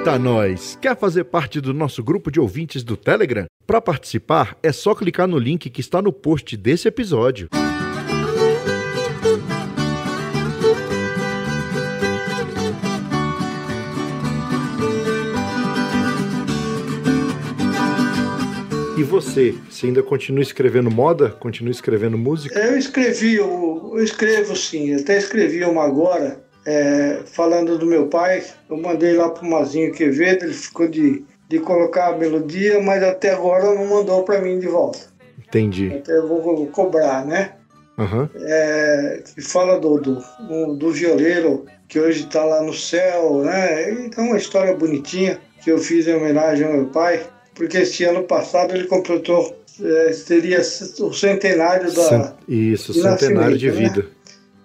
Eita, nós! Quer fazer parte do nosso grupo de ouvintes do Telegram? Para participar, é só clicar no link que está no post desse episódio. Você, você ainda continua escrevendo moda? Continua escrevendo música? Eu escrevi, eu, eu escrevo sim, até escrevi uma agora, é, falando do meu pai. Eu mandei lá pro Mazinho Quevedo, ele ficou de, de colocar a melodia, mas até agora não mandou para mim de volta. Entendi. Até eu vou cobrar, né? Aham. é, que fala do, do, do, do violeiro que hoje está lá no céu, né? Então, uma história bonitinha que eu fiz em homenagem ao meu pai, porque este ano passado ele completou, é, teria o centenário da. Isso, de centenário de nascimento, vida.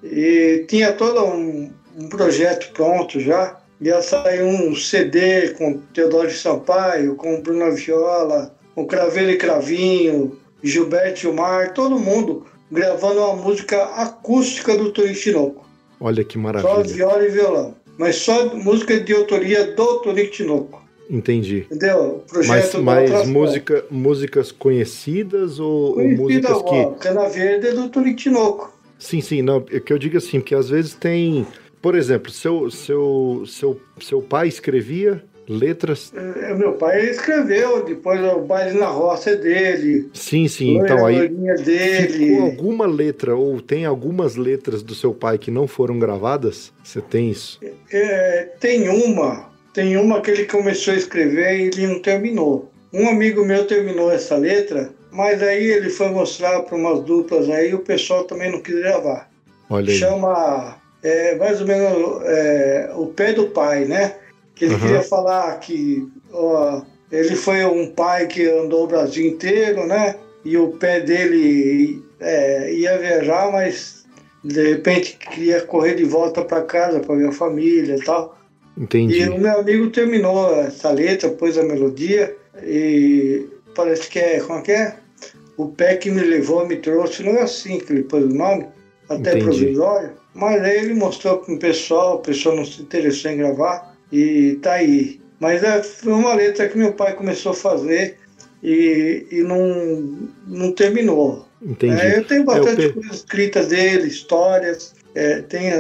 E tinha todo um, um projeto pronto já. Ia sair um CD com Teodoro Sampaio, com Bruna Viola, com Craveiro e Cravinho, Gilberto Gilmar, todo mundo gravando uma música acústica do Tony Tinoco. Olha que Só maravilha. viola e violão. Mas só música de autoria do Tony Tinoco. Entendi. Entendeu? O Mas, projeto da mas música, músicas conhecidas ou, ou Conhecida, músicas que. ó, Cana Verde é do Tony Tinoco. Sim, sim, não, é que eu digo assim, porque às vezes tem. Por exemplo, seu, seu, seu, seu pai escrevia letras. É, Meu pai escreveu, depois o baile na roça é dele. Sim, sim, então aí. Dele. Ficou alguma letra, ou tem algumas letras do seu pai que não foram gravadas? Você tem isso? É, tem uma, tem uma que ele começou a escrever e ele não terminou. Um amigo meu terminou essa letra, mas aí ele foi mostrar para umas duplas aí e o pessoal também não quis gravar. Olha aí. chama é, mais ou menos é, o pé do pai, né? Que ele Aham. queria falar que ó, ele foi um pai que andou o Brasil inteiro, né? E o pé dele é, ia viajar, mas de repente queria correr de volta para casa para ver a família e tal. Entendi. E o meu amigo terminou essa letra, pôs a melodia e parece que é, como é que é? O pé que me levou, me trouxe, não é assim que ele pôs o nome, até Entendi. provisório. Mas aí ele mostrou para o pessoal, o pessoal não se interessou em gravar e tá aí. Mas é, foi uma letra que meu pai começou a fazer e, e não, não terminou. Entendi. É, eu tenho É, bastante eu per- coisa escrita dele, histórias, é, tem,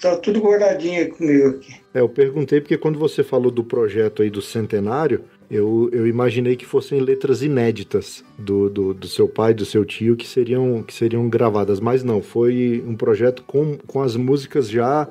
tá tudo guardadinho comigo aqui. É, eu perguntei porque quando você falou do projeto aí do centenário, eu, eu imaginei que fossem letras inéditas do, do, do seu pai, do seu tio, que seriam, que seriam gravadas. Mas não, foi um projeto com, com as músicas já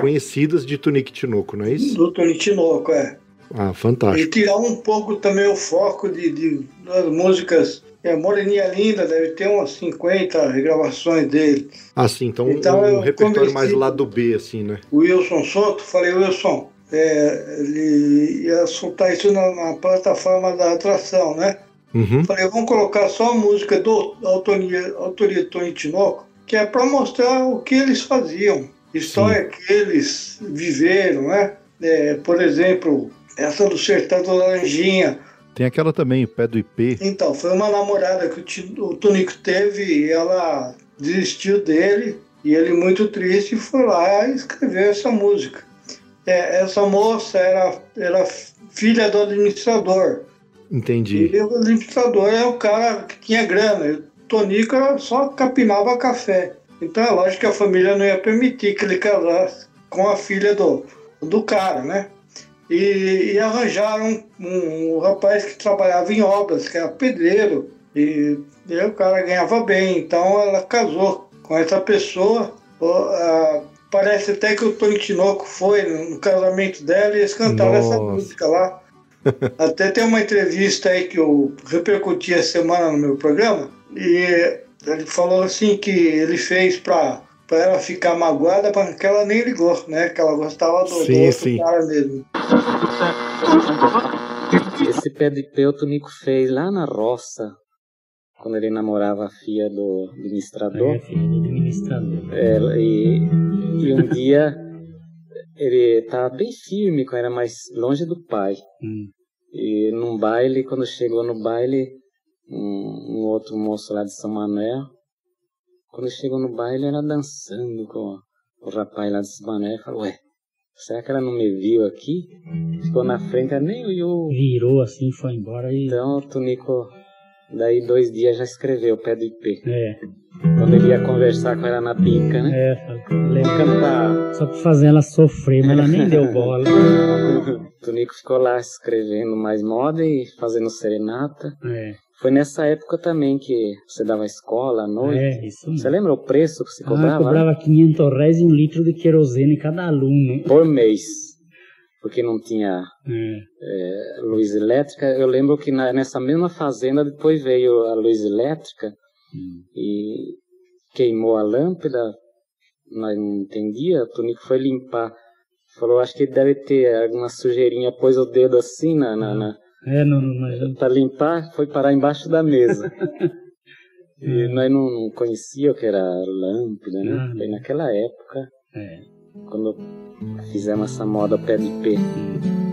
conhecidas de Tunique Tinoco, não é isso? Do Tony Tinoco, é. Ah, E fantástico. tirar um pouco também o foco de, de- das músicas. É, Moreninha Linda deve ter umas 50 regravações dele. Ah, sim, então, Então, um eu repertório mais lado B, assim, né? O Wilson Soto, falei, Wilson, é, ele ia soltar isso na, na plataforma da atração, né? Uhum. Falei, vamos colocar só a música do autoria, autoria Tony Tinoco, que é para mostrar o que eles faziam, história que eles viveram, né? É, por exemplo, essa do Sertão da Laranjinha, Tem aquela também, o pé do IP. Então, foi uma namorada que o, Tonico teve e ela desistiu dele. E ele, muito triste, foi lá e escreveu essa música. É, essa moça era, era filha do administrador. Entendi. E o administrador é o cara que tinha grana. E o Tonico só capinava café. Então é lógico que a família não ia permitir que ele casasse com a filha do, do cara, né? E, e arranjaram um, um rapaz que trabalhava em obras, que era pedreiro. E, e o cara ganhava bem. Então ela casou com essa pessoa. Ah, parece até que o Tony Tinoco foi no casamento dela e eles cantaram essa Nossa. música lá. Até tem uma entrevista aí que eu repercuti essa semana no meu programa e ele falou assim que ele fez pra, pra ela ficar magoada, para que ela nem ligou, né? Que ela gostava do, do Sim, outro sim. cara mesmo. Esse pé de peuto o Nico fez lá na roça, quando ele namorava a filha do administrador. É, filho do administrador. É, e, e um dia ele estava bem firme, quando era mais longe do pai. Hum. E num baile, quando chegou no baile, um, um outro moço lá de São Manuel, quando chegou no baile, era dançando com o rapaz lá de Manuel. Falou, ué, será que ela não me viu aqui? Ficou na frente, ela nem olhou. Virou assim, foi embora e. Então o Tunico, daí dois dias já escreveu Pé do IP. É, Quando ele ia conversar com ela na pica, né? é, falei, lembra só pra fazer ela sofrer, mas ela nem deu bola. O Tunico ficou lá escrevendo mais moda e fazendo serenata. É, Foi nessa época também que você dava escola à noite. é isso Você mesmo. lembra o preço que você Ah, cobrava? cobrava 500 reais e um litro de querosene cada aluno. Por mês. Porque não tinha É, é, luz elétrica. Eu lembro que na- nessa mesma fazenda depois veio a luz elétrica hum. e queimou a lâmpada. Nós não entendia. O Tonico foi limpar. Falou, acho que deve ter alguma sujeirinha. Pôs o dedo assim na, na, na é não, para limpar. Foi parar embaixo da mesa. e nós não, não conhecia o que era lâmpada, né? Ah. Foi naquela época. é. quando fizemos essa moda pé de pé.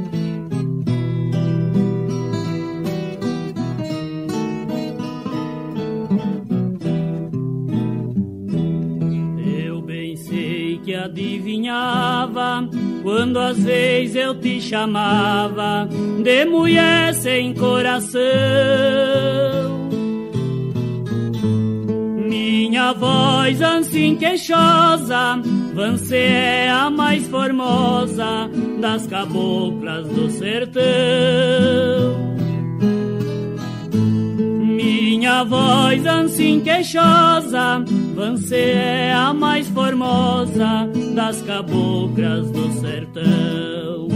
Adivinhava quando às vezes eu te chamava de mulher sem coração. Minha voz assim queixosa, você é a mais formosa das caboclas do sertão. Minha voz assim queixosa, você é a mais formosa das caboclas do sertão.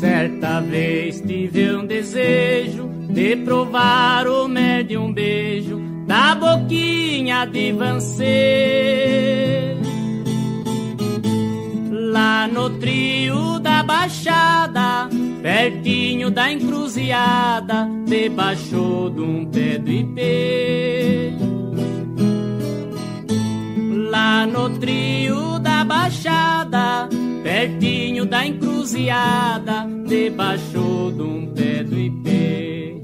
Certa vez tive um desejo de provar o mel um beijo da boquinha de Vancê. Lá no trio da Baixada, pertinho da encruzilhada, debaixo de um pé do ipê. Lá no trio da Baixada, pertinho da encruzilhada, debaixo de um pé do ipê.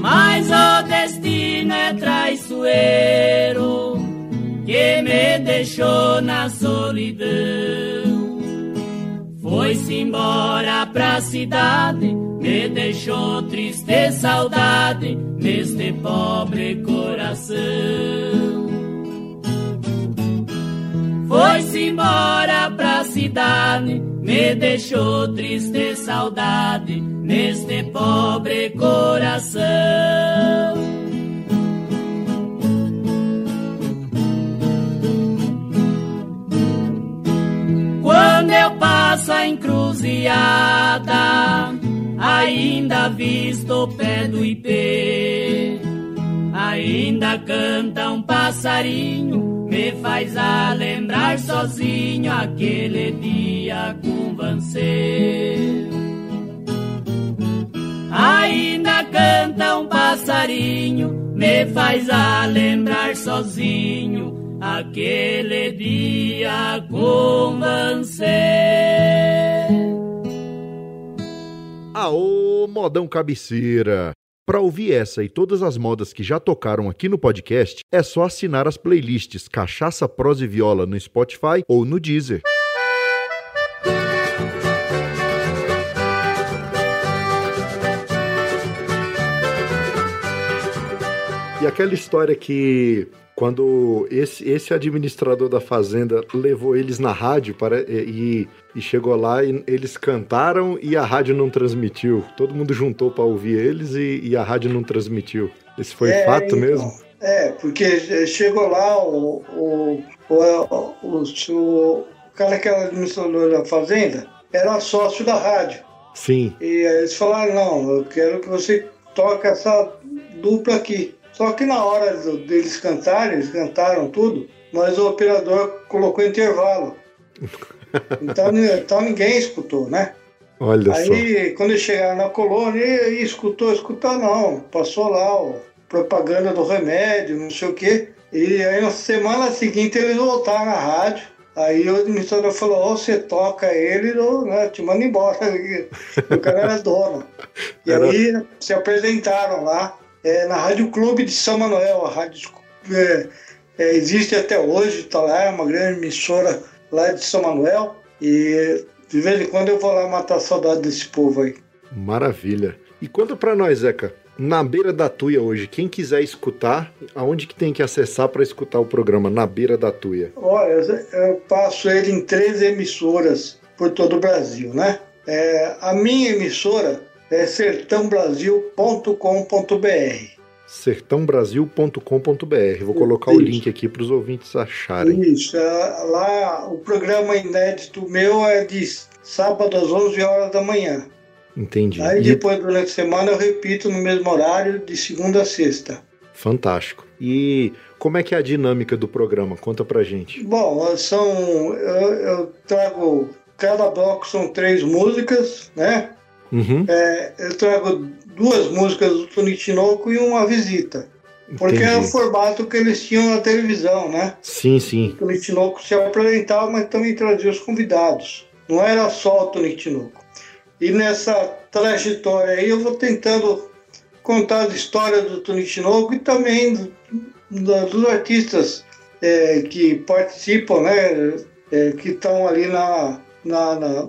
Mas o destino é traiçoeiro que me deixou na solidão. Foi-se embora pra cidade, me deixou triste saudade neste pobre coração. Foi-se embora pra cidade, me deixou triste saudade neste pobre coração. Passo a encruzilhada, ainda visto o pé do ipê. Ainda canta um passarinho, me faz a lembrar sozinho aquele dia com você. Ainda canta um passarinho, me faz a lembrar sozinho aquele dia com você. Aô, modão cabeceira! Para ouvir essa e todas as modas que já tocaram aqui no podcast, é só assinar as playlists Cachaça, Prosa e Viola no Spotify ou no Deezer. E aquela história que quando esse, esse administrador da fazenda levou eles na rádio para, e, e chegou lá e eles cantaram e a rádio não transmitiu. Todo mundo juntou para ouvir eles e, e, a rádio não transmitiu. Esse foi É, fato então, mesmo? É, porque chegou lá o, o, o, o, o- o cara que era administrador da fazenda era sócio da rádio. Sim. E aí eles falaram, não, eu quero que você toque essa dupla aqui. Só que na hora do- deles cantarem, eles cantaram tudo, mas o operador colocou intervalo. Então, então ninguém escutou, né? Olha só. Aí, quando eles chegaram na colônia, e, e escutou, escutou não. Passou lá o propaganda do remédio, não sei o quê. E aí, na semana seguinte, eles voltaram na rádio. Aí o administrador falou, ou você toca ele, ou né, te manda embora. o cara era dono. E Era- aí se apresentaram lá é, na Rádio Clube de São Manuel. A rádio é, é, existe até hoje, está lá, é uma grande emissora lá de São Manuel. E de vez em quando eu vou lá matar a saudade desse povo aí. Maravilha. E conta pra nós, Zeca. Na beira da Tuia hoje, quem quiser escutar, aonde que tem que acessar para escutar o programa Na Beira da Tuia? Olha, eu passo ele em três emissoras por todo o Brasil, né? É, a minha emissora é sertãobrasil.com.br. sertãobrasil.com.br. Vou colocar o Isso. link aqui para os ouvintes acharem. Isso, é, lá o programa inédito meu é de sábado às 11 horas da manhã. Entendi. Aí depois, durante a semana, eu repito no mesmo horário, de segunda a sexta. Fantástico. E como é que é a dinâmica do programa? Conta pra gente. Bom, são. Eu, eu trago. Cada bloco são três músicas, né? Uhum. É, eu trago duas músicas do Tony Tinoco e uma visita. Porque é o Entendi. formato que eles tinham na televisão, né? Sim, sim. O Tony Tinoco se apresentava, mas também trazia os convidados. Não era só o Tony Tinoco. E nessa trajetória aí eu vou tentando contar as histórias do Tony Tinoco e também do- da- dos artistas é, que participam, né? é, que estão ali na, na- na-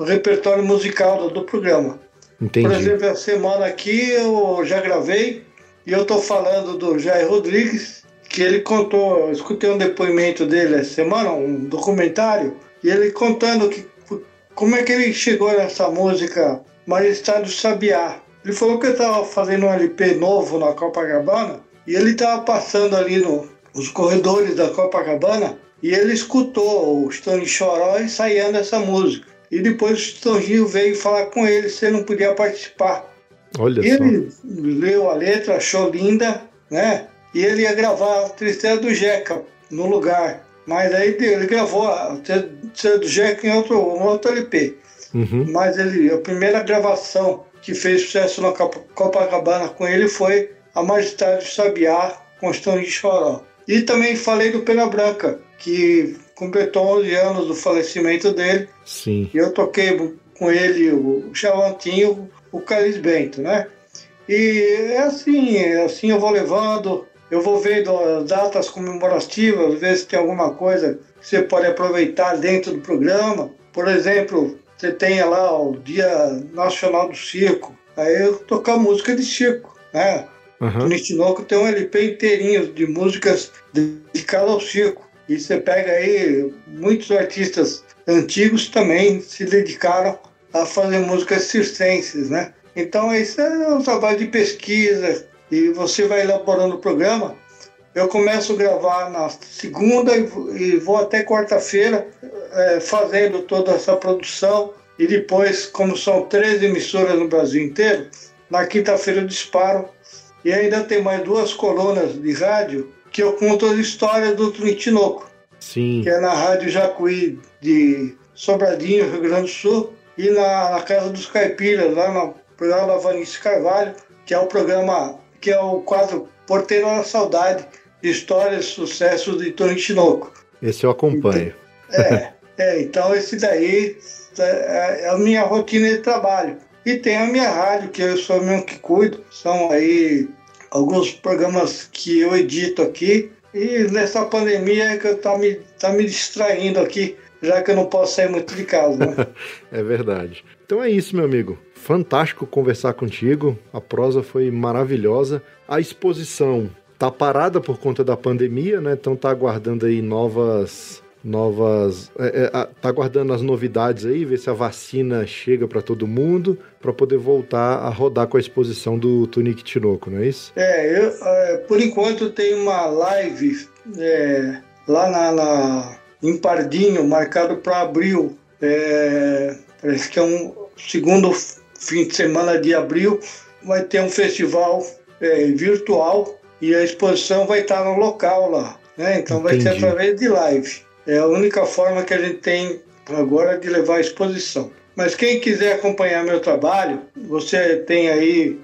no repertório musical do, do programa. Por Entendi. exemplo, essa semana aqui eu já gravei e eu estou falando do Jair Rodrigues, que ele contou, eu escutei um depoimento dele essa semana, um documentário, e ele contando que, como é que ele chegou nessa música Majestade do Sabiá. Ele falou que ele estava fazendo um LP novo na Copacabana e ele estava passando ali no, nos corredores da Copacabana e ele escutou o Stone Choró ensaiando essa música. E depois o Stonzinho veio falar com ele se ele não podia participar Olha e só. ele leu a letra, achou linda, né? E ele ia gravar a Tristeza do Jeca no lugar. Mas aí ele gravou a Tristeza do Jeca em outro, um outro LP. Uhum. Mas ele, a primeira gravação que fez sucesso na Copa- Copacabana com ele foi A Majestade do Sabiá, com Estão de Choró. E também falei do Pena Branca, que completou 11 anos do falecimento dele. Sim. E eu toquei com ele o Chavantinho, o Calis Bento, né? E é assim, é assim eu vou levando, eu vou vendo as datas comemorativas, ver se tem alguma coisa que você pode aproveitar dentro do programa. Por exemplo, você tem lá o Dia Nacional do Circo, aí eu tocar música de circo, né? O Aham. Nitinoco tem um LP inteirinho de músicas dedicadas ao circo. E você pega aí, muitos artistas antigos também se dedicaram a fazer músicas circenses, né? Então isso é um trabalho de pesquisa e você vai elaborando o programa. Eu começo a gravar na segunda e vou- até quarta-feira eh, fazendo toda essa produção e depois, como são três emissoras no Brasil inteiro, na quinta-feira eu disparo e ainda tem mais duas colunas de rádio que eu conto as histórias do Trinitinoco, Sim. que é na Rádio Jacuí de Sobradinho, Rio Grande do Sul, e na, na Casa dos Caipiras, lá no programa da Vanice Carvalho, que é o programa, que é o quadro Porteiro da Saudade, histórias, sucessos de Trinitinoco. Esse eu acompanho. É, é, então esse daí é é a minha rotina de trabalho. E tem a minha rádio, que eu sou mesmo que cuido. São aí alguns programas que eu edito aqui. E nessa pandemia é que eu tá me, tá me distraindo aqui, já que eu não posso sair muito de casa. Né? É verdade. Então é isso, meu amigo. Fantástico conversar contigo. A prosa foi maravilhosa. A exposição tá parada por conta da pandemia, né? Então tá aguardando aí novas novas é, é, tá aguardando as novidades aí, ver se a vacina chega para todo mundo para poder voltar a rodar com a exposição do Tunique Tinoco, não é isso? É, eu, é, por enquanto tem uma live é, lá na, na- em Pardinho, marcado para abril. É, parece que é um segundo fim de semana de abril. Vai ter um festival é, virtual e a exposição vai estar no local lá. Né? Então vai ser Entendi. através de live. É a única forma que a gente tem agora de levar a exposição. Mas quem quiser acompanhar meu trabalho, você tem aí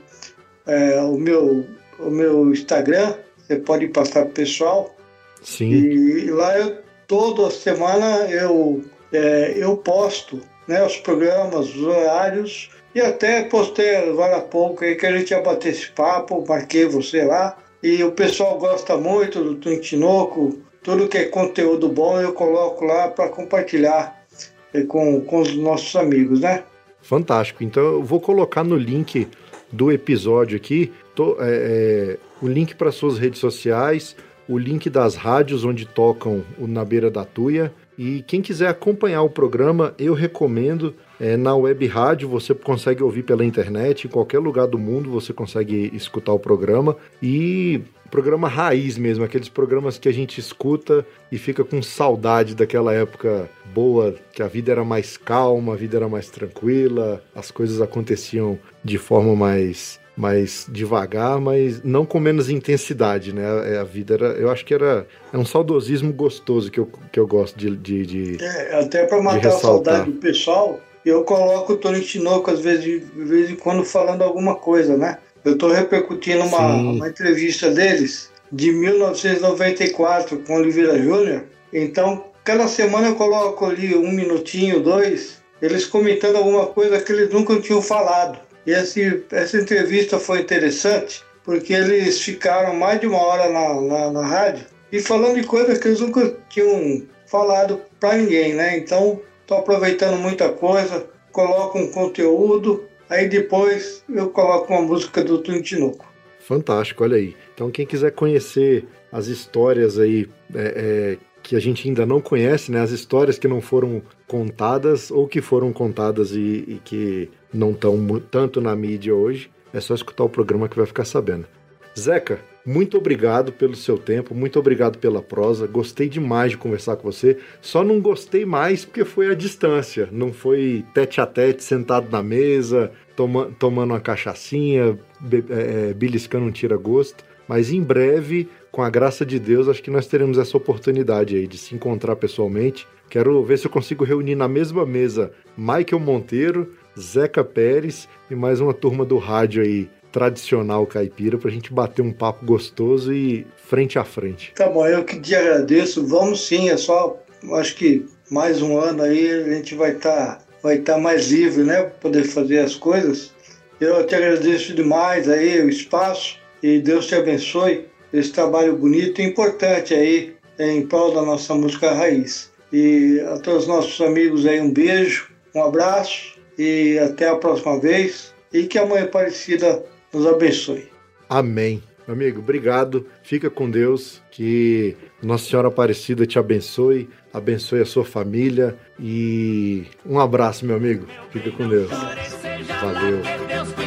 é, o, meu, o meu Instagram, você pode passar para o pessoal. Sim. E lá eu, toda semana eu, é, eu posto né, os programas, os horários, e até postei agora há pouco aí que a gente ia bater esse papo, marquei você lá. E o pessoal gosta muito do Tintinoco, tudo que é conteúdo bom eu coloco lá para compartilhar é, com, com os nossos amigos, né? Fantástico. Então eu vou colocar no link do episódio aqui é, é, o link para suas redes sociais, o link das rádios onde tocam o Na Beira da Tuia. E quem quiser acompanhar o programa, eu recomendo. É, na web rádio você consegue ouvir pela internet, em qualquer lugar do mundo você consegue escutar o programa. E programa raiz mesmo, aqueles programas que a gente escuta e fica com saudade daquela época boa, que a vida era mais calma, a vida era mais tranquila, as coisas aconteciam de forma mais mais devagar, mas não com menos intensidade, né? A, a vida era, eu acho que era é um saudosismo gostoso que eu, que eu gosto de, de, de- É, até para matar a saudade do pessoal, eu coloco o Tony Tinoco às vezes, de vez em quando falando alguma coisa, né? Eu estou repercutindo uma, uma entrevista deles de 1994 com Oliveira Júnior. Então, cada semana eu coloco ali um minutinho, dois, eles comentando alguma coisa que eles nunca tinham falado. E esse, essa entrevista foi interessante porque eles ficaram mais de uma hora na, na, na rádio e falando de coisas que eles nunca tinham falado para ninguém, né? Então, estou aproveitando muita coisa, coloco um conteúdo, aí depois eu coloco uma música do Tintinoco. Fantástico, olha aí. Então, quem quiser conhecer as histórias aí é, é, que a gente ainda não conhece, né? As histórias que não foram contadas ou que foram contadas e, e que não estão tanto na mídia hoje, é só escutar o programa que vai ficar sabendo. Zeca, muito obrigado pelo seu tempo, muito obrigado pela prosa. Gostei demais de conversar com você. Só não gostei mais porque foi à distância, não foi tete a tete, sentado na mesa, toma, tomando uma cachaçinha, be, é, beliscando um tira-gosto. Mas em breve, com a graça de Deus, acho que nós teremos essa oportunidade aí de se encontrar pessoalmente. Quero ver se eu consigo reunir na mesma mesa Michael Monteiro, Zeca Pérez e mais uma turma do rádio aí tradicional caipira para a gente bater um papo gostoso e frente a frente. Tá bom, eu que te agradeço. Vamos sim, é só, acho que mais um ano aí a gente vai estar tá, vai tá mais livre, né, poder fazer as coisas. Eu te agradeço demais aí o espaço e Deus te abençoe esse trabalho bonito e importante aí em prol da nossa música raiz. E a todos os nossos amigos aí um beijo, um abraço e até a próxima vez. E que a Mãe Aparecida nos abençoe. Amém. Meu amigo, obrigado. Fica com Deus. Que Nossa Senhora Aparecida te abençoe, abençoe a sua família e um abraço, meu amigo. Fica com Deus. Valeu.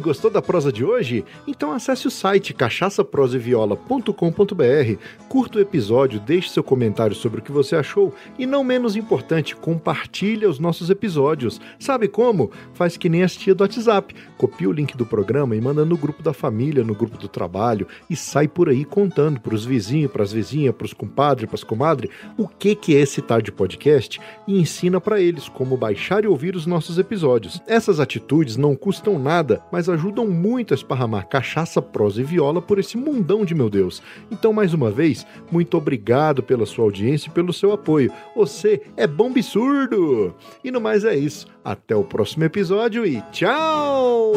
Gostou da prosa de hoje? Então acesse o site cachaçaproseviola.com.br, curta o episódio, deixe seu comentário sobre o que você achou e, não menos importante, compartilhe os nossos episódios. Sabe como? Faz que nem as tia do WhatsApp. Copia o link do programa e manda no grupo da família, no grupo do trabalho e sai por aí contando para os vizinhos, para as vizinhas, para os compadres, para as comadres, o que, que é esse tal de podcast e ensina para eles como baixar e ouvir os nossos episódios. Essas atitudes não custam nada, mas ajudam muito a esparramar cachaça, prosa e viola por esse mundão de meu Deus. Então, mais uma vez, muito obrigado pela sua audiência e pelo seu apoio. Você é bom absurdo! E no mais é isso. Até o próximo episódio e tchau!